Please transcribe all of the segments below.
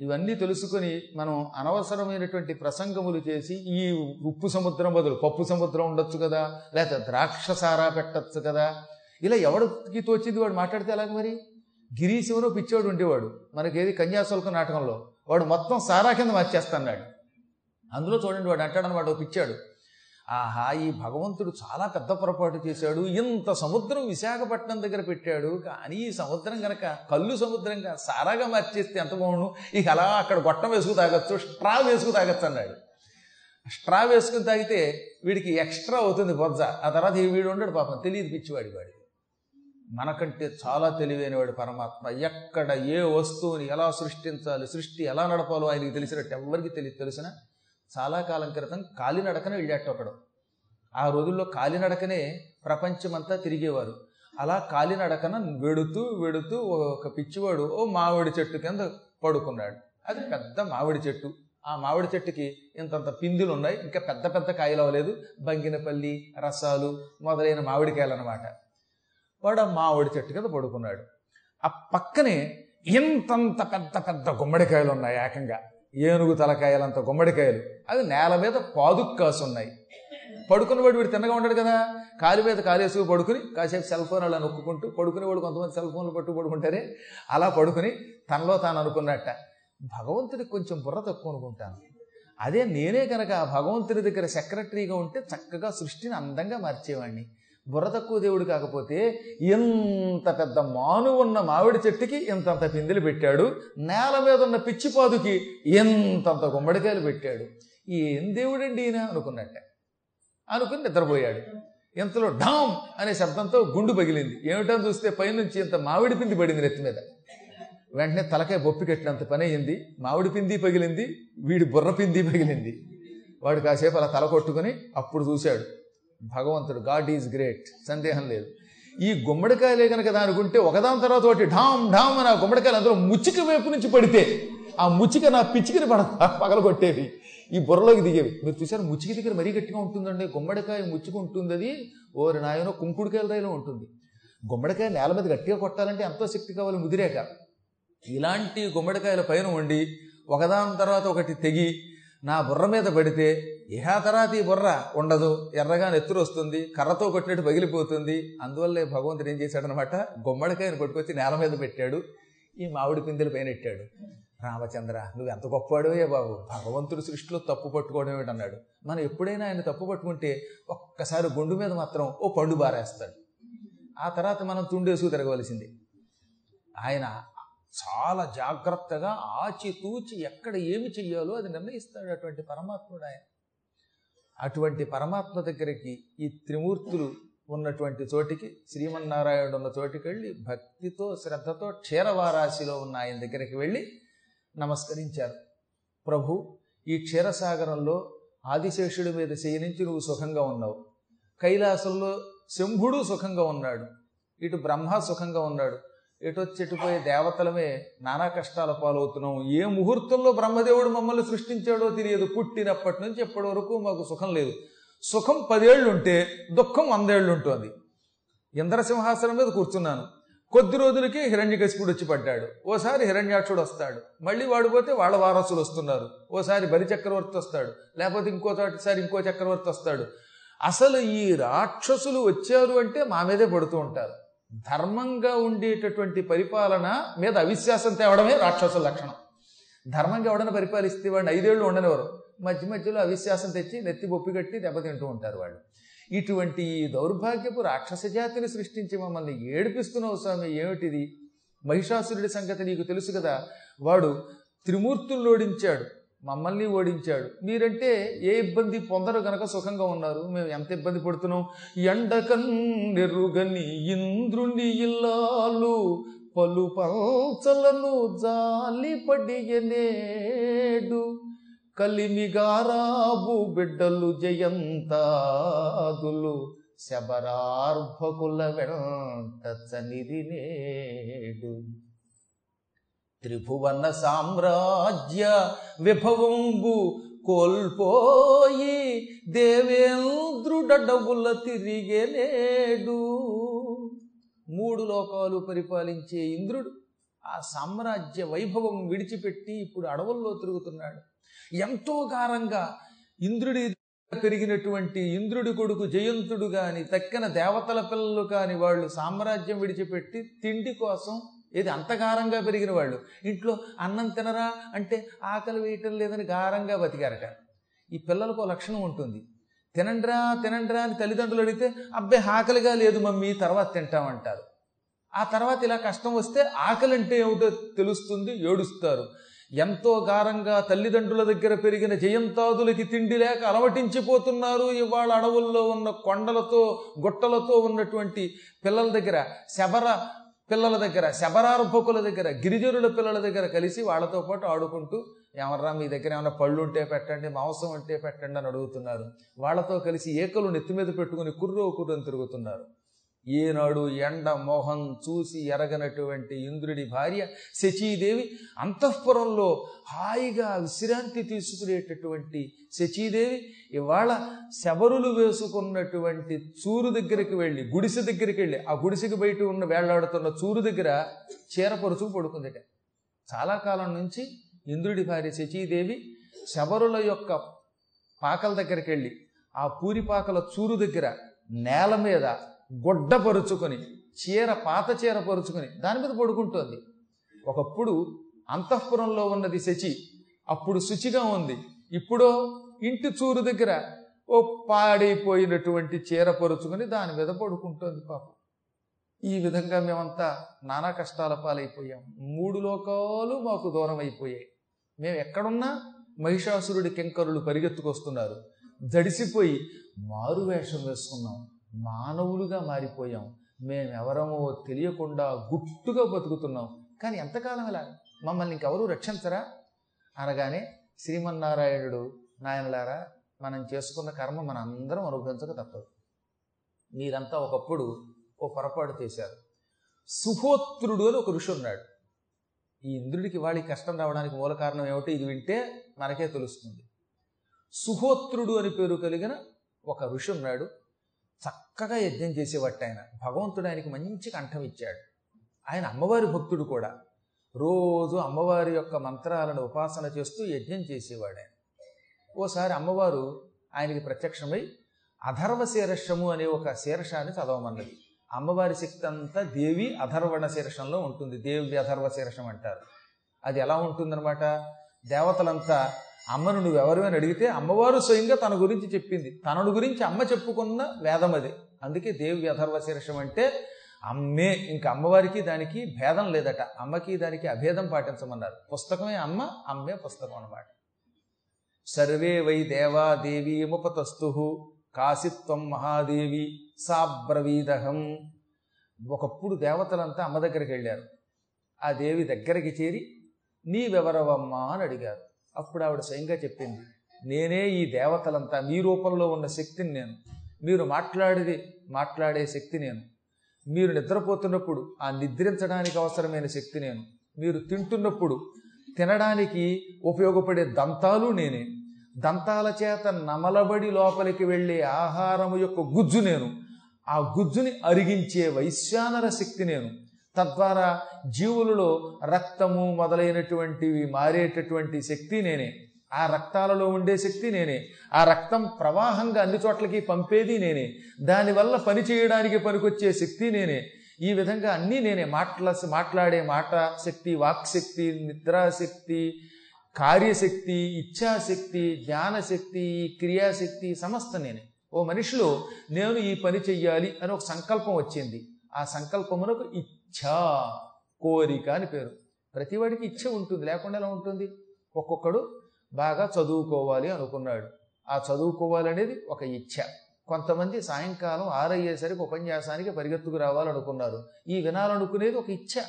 ఇవన్నీ తెలుసుకుని మనం అనవసరమైనటువంటి ప్రసంగములు చేసి ఈ ఉప్పు సముద్రం బదులు పప్పు సముద్రం ఉండొచ్చు కదా లేకపోతే ద్రాక్ష సారా పెట్టచ్చు కదా. ఇలా ఎవడికి తోచింది వాడు మాట్లాడితే ఎలాగ మరి? గిరీశివరో పిచ్చోడు ఉండేవాడు. మనకేది కన్యాశుల్క నాటకంలో వాడు మొత్తం సారా కింద మార్చేస్తాడు అందులో చూడండి వాడు అంటాడు వాడు పిచ్చాడు. ఆహా ఈ భగవంతుడు చాలా పెద్ద పొరపాటు చేశాడు. ఇంత సముద్రం విశాఖపట్నం దగ్గర పెట్టాడు. కానీ ఈ సముద్రం కనుక కళ్ళు సముద్రంగా సారాగా మార్చేస్తే ఎంత బాగుండు? ఇక అలా అక్కడ గొట్టం వేసుకు తాగొచ్చు స్ట్రా వేసుకు తాగొచ్చు అన్నాడు. స్ట్రా వేసుకుని తాగితే వీడికి ఎక్స్ట్రా అవుతుంది బొజ్జ. ఆ తర్వాత ఈ వీడు ఉండడు పాపం తెలియదు పిచ్చివాడి వాడి. మనకంటే చాలా తెలివైనవాడు పరమాత్మ. ఎక్కడ ఏ వస్తువుని ఎలా సృష్టించాలి సృష్టి ఎలా నడపాలో ఆయనకి తెలిసినట్టు ఎవరికి తెలియదు తెలిసిన? చాలా కాలం క్రితం కాలినడకన వెళ్ళాట ఒకడు ఆ రోజుల్లో కాలినడకనే ప్రపంచమంతా తిరిగేవారు. అలా కాలినడకన వెడుతూ వెడుతూ ఒక పిచ్చివాడు ఓ మామిడి చెట్టు కింద పడుకున్నాడు. అది పెద్ద మామిడి చెట్టు. ఆ మామిడి చెట్టుకి ఇంతంత పిందులు ఉన్నాయి ఇంకా పెద్ద పెద్ద కాయలు అవ్వలేదు. బంగినపల్లి రసాలు మొదలైన మామిడికాయలు అనమాట వాడు ఆ మామిడి చెట్టు కింద పడుకున్నాడు. ఆ పక్కనే ఇంతంత పెద్ద పెద్ద గుమ్మడికాయలు ఉన్నాయి ఏకంగా. ఏనుగు తలకాయలంత గుమ్మడికాయలు. అవి నేల మీద పాదుకు కాసున్నాయి పడుకున్నవాడు వీడు తిన్నగా ఉంటాడు కదా. కాలు మీద కాలేసుకు పడుకుని కాసేపు సెల్ ఫోన్ అలా నొక్కుంటూ పడుకునేవాడు కొంతమంది సెల్ ఫోన్లు పట్టు పడుకుంటారే అలా పడుకుని తనలో తాను అనుకున్నట్ట భగవంతుడికి కొంచెం బుర్ర తక్కువ అనుకుంటాను. అదే నేనే కనుక భగవంతుని భగవంతుడి దగ్గర సెక్రటరీగా ఉంటే చక్కగా సృష్టిని అందంగా మార్చేవాడిని బుర్ర తక్కువ దేవుడు కాకపోతే ఇంత పెద్ద మాను ఉన్న మామిడి చెట్టుకి ఇంతంత పిందెలు పెట్టాడు. నేల మీద ఉన్న పిచ్చిపాదుకి ఇంతంత గుమ్మడికాయలు పెట్టాడు. ఏం దేవుడండి ఈయన? అనుకున్నట్టే. అనుకుని నిద్రపోయాడు. ఇంతలో ఢామ్ అనే శబ్దంతో గుండు పగిలింది. ఏమిటని చూస్తే పైనుంచి ఇంత మామిడి పిండి పడింది నెత్తి మీద. వెంటనే తలకాయ బొప్పి కట్టినంత పని అయింది. మామిడి పిండి పగిలింది వీడి బుర్ర పిండి పగిలింది. వాడు కాసేపు అలా తల కొట్టుకుని అప్పుడు చూశాడు భగవంతుడు గాడ్ ఈజ్ గ్రేట్ సందేహం లేదు. ఈ గుమ్మడికాయలే కనుక దానికుంటే ఒకదాని తర్వాత ఒకటి ఢామ్ ఢామ్ అని ఆ గుమ్మడికాయలు అందులో ముచ్చిక వైపు నుంచి పడితే ఆ ముచ్చిక నా పిచ్చికని పడ పగలగొట్టేవి ఈ బుర్రలోకి దిగేవి. మీరు చూసారు ముచ్చుకి దగ్గర మరీ గట్టిగా ఉంటుందండి. గుమ్మడికాయ ముచ్చుకు ఉంటుంది అది ఓరి నాయనో కుంకుడుకాయల రైలు ఉంటుంది. గుమ్మడికాయ నేల మీద గట్టిగా కొట్టాలంటే ఎంతో శక్తి కావాలి ముదిరేక. ఇలాంటి గుమ్మడికాయల పైన వండి ఒకదాని తర్వాత ఒకటి తెగి నా బుర్ర మీద పడితే ఇహా తర్వాత ఈ బుర్ర ఉండదు. ఎర్రగా నెత్తురు వస్తుంది. కర్రతో కొట్టినట్టు పగిలిపోతుంది. అందువల్లే భగవంతుడు ఏం చేశాడనమాట గుమ్మడికాయను పట్టుకొచ్చి నేల మీద పెట్టాడు. ఈ మామిడి పిందెల పైన పెట్టాడు రామచంద్ర నువ్వు ఎంత గొప్పవాడువే బాబు. భగవంతుడి సృష్టిలో తప్పు పట్టుకోవడం ఏమిటన్నాడు? మనం ఎప్పుడైనా ఆయన తప్పు పట్టుకుంటే ఒక్కసారి గుండు మీద మాత్రం ఓ పండు బారేస్తాడు. ఆ తర్వాత మనం తుండేసుకు తిరగవలసింది. ఆయన చాలా జాగ్రత్తగా ఆచితూచి ఎక్కడ ఏమి చెయ్యాలో అది నిర్ణయిస్తాడు అటువంటి పరమాత్ముడు ఆయన. అటువంటి పరమాత్మ దగ్గరికి ఈ త్రిమూర్తులు ఉన్నటువంటి చోటికి శ్రీమన్నారాయణుడు ఉన్న చోటికి వెళ్ళి భక్తితో శ్రద్ధతో క్షీరవారాశిలో ఉన్న ఆయన దగ్గరికి వెళ్ళి నమస్కరించారు. ప్రభు ఈ క్షీరసాగరంలో ఆదిశేషుడి మీద శయనించి నువ్వు సుఖంగా ఉన్నావు. కైలాసంలో శంభుడు సుఖంగా ఉన్నాడు. ఇటు బ్రహ్మ సుఖంగా ఉన్నాడు. ఎటు చెట్టుపోయే దేవతలమే నానా కష్టాల పాలవుతున్నాం ఏ ముహూర్తంలో బ్రహ్మదేవుడు మమ్మల్ని సృష్టించాడో తెలియదు. పుట్టినప్పటి నుంచి ఎప్పటి వరకు మాకు సుఖం లేదు. సుఖం పదేళ్ళు ఉంటే దుఃఖం వందేళ్ళు ఉంటుంది ఇంద్రసింహాసనం మీద కూర్చున్నాను. కొద్ది రోజులకి హిరణ్యకశిపుడు వచ్చి పడ్డాడు ఓసారి హిరణ్యాక్షుడు వస్తాడు మళ్ళీ వాడు పోతే వాళ్ళ వారసులు వస్తున్నారు ఓసారి బలి చక్రవర్తి వస్తాడు లేకపోతే ఇంకో సారి ఇంకో చక్రవర్తి వస్తాడు అసలు ఈ రాక్షసులు వచ్చారు అంటే మా మీదే పడుతూ ఉంటారు. ధర్మంగా ఉండేటటువంటి పరిపాలన మీద అవిశ్వాసం తేవడమే రాక్షసుల లక్షణం. ధర్మంగా ఎవడన్నా పరిపాలిస్తే వాడిని ఐదేళ్ళు ఉండనివారు మధ్య మధ్యలో అవిశ్వాసం తెచ్చి నెత్తి బొప్పి కట్టి దెబ్బతింటూ ఉంటారు వాళ్ళు. ఇటువంటి దౌర్భాగ్యపు రాక్షస జాతిని సృష్టించి మమ్మల్ని ఏడిపిస్తున్నావు స్వామి. ఏమిటిది? మహిషాసురుడి సంగతి నీకు తెలుసు కదా. వాడు త్రిమూర్తులను ఓడించాడు మమ్మల్ని ఓడించాడు. మీరంటే ఏ ఇబ్బంది పొందరు గనక సుఖంగా ఉన్నారు? మేము ఎంత ఇబ్బంది పడుతున్నాం? ఎండకన్నెరుగని ఇంద్రుని ఇల్లాలు పలు పల్చలను జాలి పడియనేడు కలిమిగారాబు బిడ్డలు జయంతాదులు శబరార్భకుల వెంట చనిది నేడు. త్రిభువన సామ్రాజ్య విభవంబు కోల్పోయి దేవేంద్రుడడవుల తిరిగేనేడు మూడు లోకాలు పరిపాలించే ఇంద్రుడు ఆ సామ్రాజ్య వైభవం విడిచిపెట్టి ఇప్పుడు అడవుల్లో తిరుగుతున్నాడు. ఎంతో గారంగా ఇంద్రుడి పెరిగినటువంటి ఇంద్రుడి కొడుకు జయంతుడు గాని తక్కిన దేవతల పిల్లలు కాని వాళ్ళు సామ్రాజ్యం విడిచిపెట్టి తిండి కోసం ఏది అంతగారంగా పెరిగిన వాళ్ళు. ఇంట్లో అన్నం తినరా అంటే ఆకలి వేయటం లేదని గారంగా బతికారట. ఈ పిల్లలకు లక్షణం ఉంటుంది. తినండ్రా తినండ్రా అని తల్లిదండ్రులు అడిగితే అబ్బాయి ఆకలిగా లేదు మమ్మీ తర్వాత తింటామంటారు ఆ తర్వాత ఇలా కష్టం వస్తే ఆకలి అంటే ఏమిటో తెలుస్తుంది ఏడుస్తారు. ఎంతో గారంగా తల్లిదండ్రుల దగ్గర పెరిగిన జయంతాదులకి తిండి లేక అలవటించిపోతున్నారు. ఇవాళ అడవుల్లో ఉన్న కొండలతో గుట్టలతో ఉన్నటువంటి పిల్లల దగ్గర శబర పిల్లల దగ్గర శబరార్భకుల దగ్గర గిరిజనుల పిల్లల దగ్గర కలిసి వాళ్ళతో పాటు ఆడుకుంటూ ఏమర్రా మీ దగ్గర ఏమైనా పళ్ళు ఉంటే పెట్టండి మాంసం ఉంటే పెట్టండి అని అడుగుతున్నారు. వాళ్ళతో కలిసి ఏకలు నెత్తి మీద పెట్టుకుని కుర్రో కుర్రని తిరుగుతున్నారు. ఏనాడు ఎండ మోహం చూసి ఎరగనటువంటి ఇంద్రుడి భార్య శచీదేవి అంతఃపురంలో హాయిగా విశ్రాంతి తీసుకునేటటువంటి శచీదేవి ఇవాళ శబరులు వేసుకున్నటువంటి చూరు దగ్గరికి వెళ్ళి గుడిసె దగ్గరికి వెళ్ళి ఆ గుడిసెకి బయట ఉన్న వేళ్ళాడుతున్న చూరు దగ్గర చీరపరుచు పడుకుందిట. చాలా కాలం నుంచి ఇంద్రుడి భార్య శచీదేవి శబరుల యొక్క పాకల దగ్గరికి వెళ్ళి ఆ పూరిపాకల చూరు దగ్గర నేల మీద గొడ్డ పరుచుకొని చీర పాత చీర పరుచుకొని దాని మీద పడుకుంటోంది. ఒకప్పుడు అంతఃపురంలో ఉన్నది శచి అప్పుడు శుచిగా ఉంది. ఇప్పుడో ఇంటి చూరు దగ్గర ఓ పాడైపోయినటువంటి చీర పరుచుకొని దాని మీద పడుకుంటోంది పాపం. ఈ విధంగా మేమంతా నానా కష్టాల పాలైపోయాం. మూడు లోకాలు మాకు దూరం అయిపోయాయి మేము ఎక్కడున్నా మహిషాసురుడి కింకరులు పరిగెత్తుకొస్తున్నారు. దడిసిపోయి మారు వేషం వేసుకున్నాం. మానవులుగా మారిపోయాం. మేమెవరమో తెలియకుండా గుట్టుగా బతుకుతున్నాం. కానీ ఎంతకాలం ఇలా? మమ్మల్ని ఇంకెవరూ రక్షించరా? అనగానే శ్రీమన్నారాయణుడు నాయనలారా మనం చేసుకున్న కర్మ మన అందరం అనుభవించక తప్పదు. మీరంతా ఒకప్పుడు ఓ పొరపాటు చేశారు. సుహోత్రుడు అని ఒక ఋషి ఉన్నాడు. ఈ ఇంద్రుడికి వాళ్ళకి కష్టం రావడానికి మూల కారణం ఏమిటో? ఇది వింటే మనకే తెలుస్తుంది. సుహోత్రుడు అని పేరు కలిగిన ఒక ఋషి ఉన్నాడు. చక్కగా యజ్ఞం చేసేవాట ఆయన. భగవంతుడు ఆయనకి మంచి కంఠం ఇచ్చాడు. ఆయన అమ్మవారి భక్తుడు కూడా. రోజు అమ్మవారి యొక్క మంత్రాలను ఉపాసన చేస్తూ యజ్ఞం చేసేవాడు ఆయన. ఓసారి అమ్మవారు ఆయనకి ప్రత్యక్షమై అధర్వ శీర్షము అనే ఒక శీర్షాన్ని చదవమన్నది. అమ్మవారి శక్తి అంతా దేవి అధర్వణ శీర్షంలో ఉంటుంది. దేవి అధర్వ శీర్షం అంటారు. అది ఎలా ఉంటుందన్నమాట? దేవతలంతా అమ్మను నువ్వు ఎవరు అని అడిగితే అమ్మవారు స్వయంగా తన గురించి చెప్పింది. తనను గురించి అమ్మ చెప్పుకున్న వేదం అది. అందుకే దేవి అధర్వ శీర్షం అంటే అమ్మే ఇంకా అమ్మవారికి దానికి భేదం లేదట. అమ్మకి దానికి అభేదం పాటించమన్నారు. పుస్తకమే అమ్మ అమ్మే పుస్తకం అన్నమాట. సర్వే వై దేవా దేవీ ముపతస్తు కాశిత్వం మహాదేవి సాబ్రవీదహం. ఒకప్పుడు దేవతలంతా అమ్మ దగ్గరికి వెళ్ళారు. ఆ దేవి దగ్గరికి చేరి నీవెవరవమ్మా అని అడిగారు. అప్పుడు ఆవిడ స్వయంగా చెప్పింది నేనే ఈ దేవతలంతా మీ రూపంలో ఉన్న శక్తిని నేను. మీరు మాట్లాడేది మాట్లాడే శక్తి నేను. మీరు నిద్రపోతున్నప్పుడు ఆ నిద్రించడానికి అవసరమైన శక్తి నేను. మీరు తింటున్నప్పుడు తినడానికి ఉపయోగపడే దంతాలు నేనే. దంతాల చేత నమలబడి లోపలికి వెళ్ళే ఆహారము యొక్క గుజ్జు నేను. ఆ గుజ్జుని అరిగించే వైశ్యానర శక్తి నేను. తద్వారా జీవులలో రక్తము మొదలైనటువంటివి మారేటటువంటి శక్తి నేనే. ఆ రక్తాలలో ఉండే శక్తి నేనే. ఆ రక్తం ప్రవాహంగా అన్ని చోట్లకి పంపేది నేనే. దానివల్ల పని చేయడానికి పనికొచ్చే శక్తి నేనే. ఈ విధంగా అన్నీ నేనే. మాట్లా మాట్లాడే మాట శక్తి వాక్శక్తి నిద్రాశక్తి కార్యశక్తి ఇచ్ఛాశక్తి జ్ఞానశక్తి క్రియాశక్తి సమస్త నేనే. ఓ మనిషిలో నేను ఈ పని చెయ్యాలి అని ఒక సంకల్పం వచ్చింది. ఆ సంకల్పమునకు ఇచ్చ కోరిక అని పేరు. ప్రతివాడికి ఇచ్చ ఉంటుంది లేకుండా ఎలా ఉంటుంది? ఒక్కొక్కడు బాగా చదువుకోవాలి అనుకున్నాడు. ఆ చదువుకోవాలనేది ఒక ఇచ్ఛ కొంతమంది సాయంకాలం ఆరయ్యేసరికి ఉపన్యాసానికి పరిగెత్తుకు రావాలనుకున్నారు. ఈ వినాలనుకునేది ఒక ఇచ్ఛ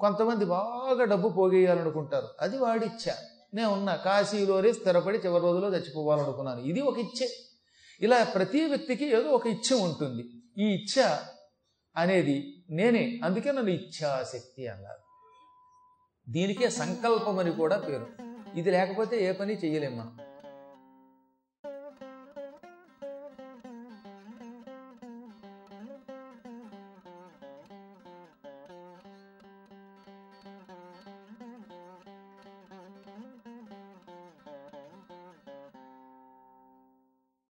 కొంతమంది బాగా డబ్బు పోగేయాలనుకుంటారు. అది వాడి నేను ఉన్న కాశీలోనే స్థిరపడి చివరి రోజులో చచ్చిపోవాలనుకున్నాను. ఇది ఒక ఇచ్చే. ఇలా ప్రతి వ్యక్తికి ఏదో ఒక ఇచ్చ ఉంటుంది. ఈ ఇచ్చ అనేది నేనే అందుకే నన్ను ఇచ్ఛాశక్తి అన్నారు. దీనికే సంకల్పం అని కూడా పేరు. ఇది లేకపోతే ఏ పని చేయలేము మనం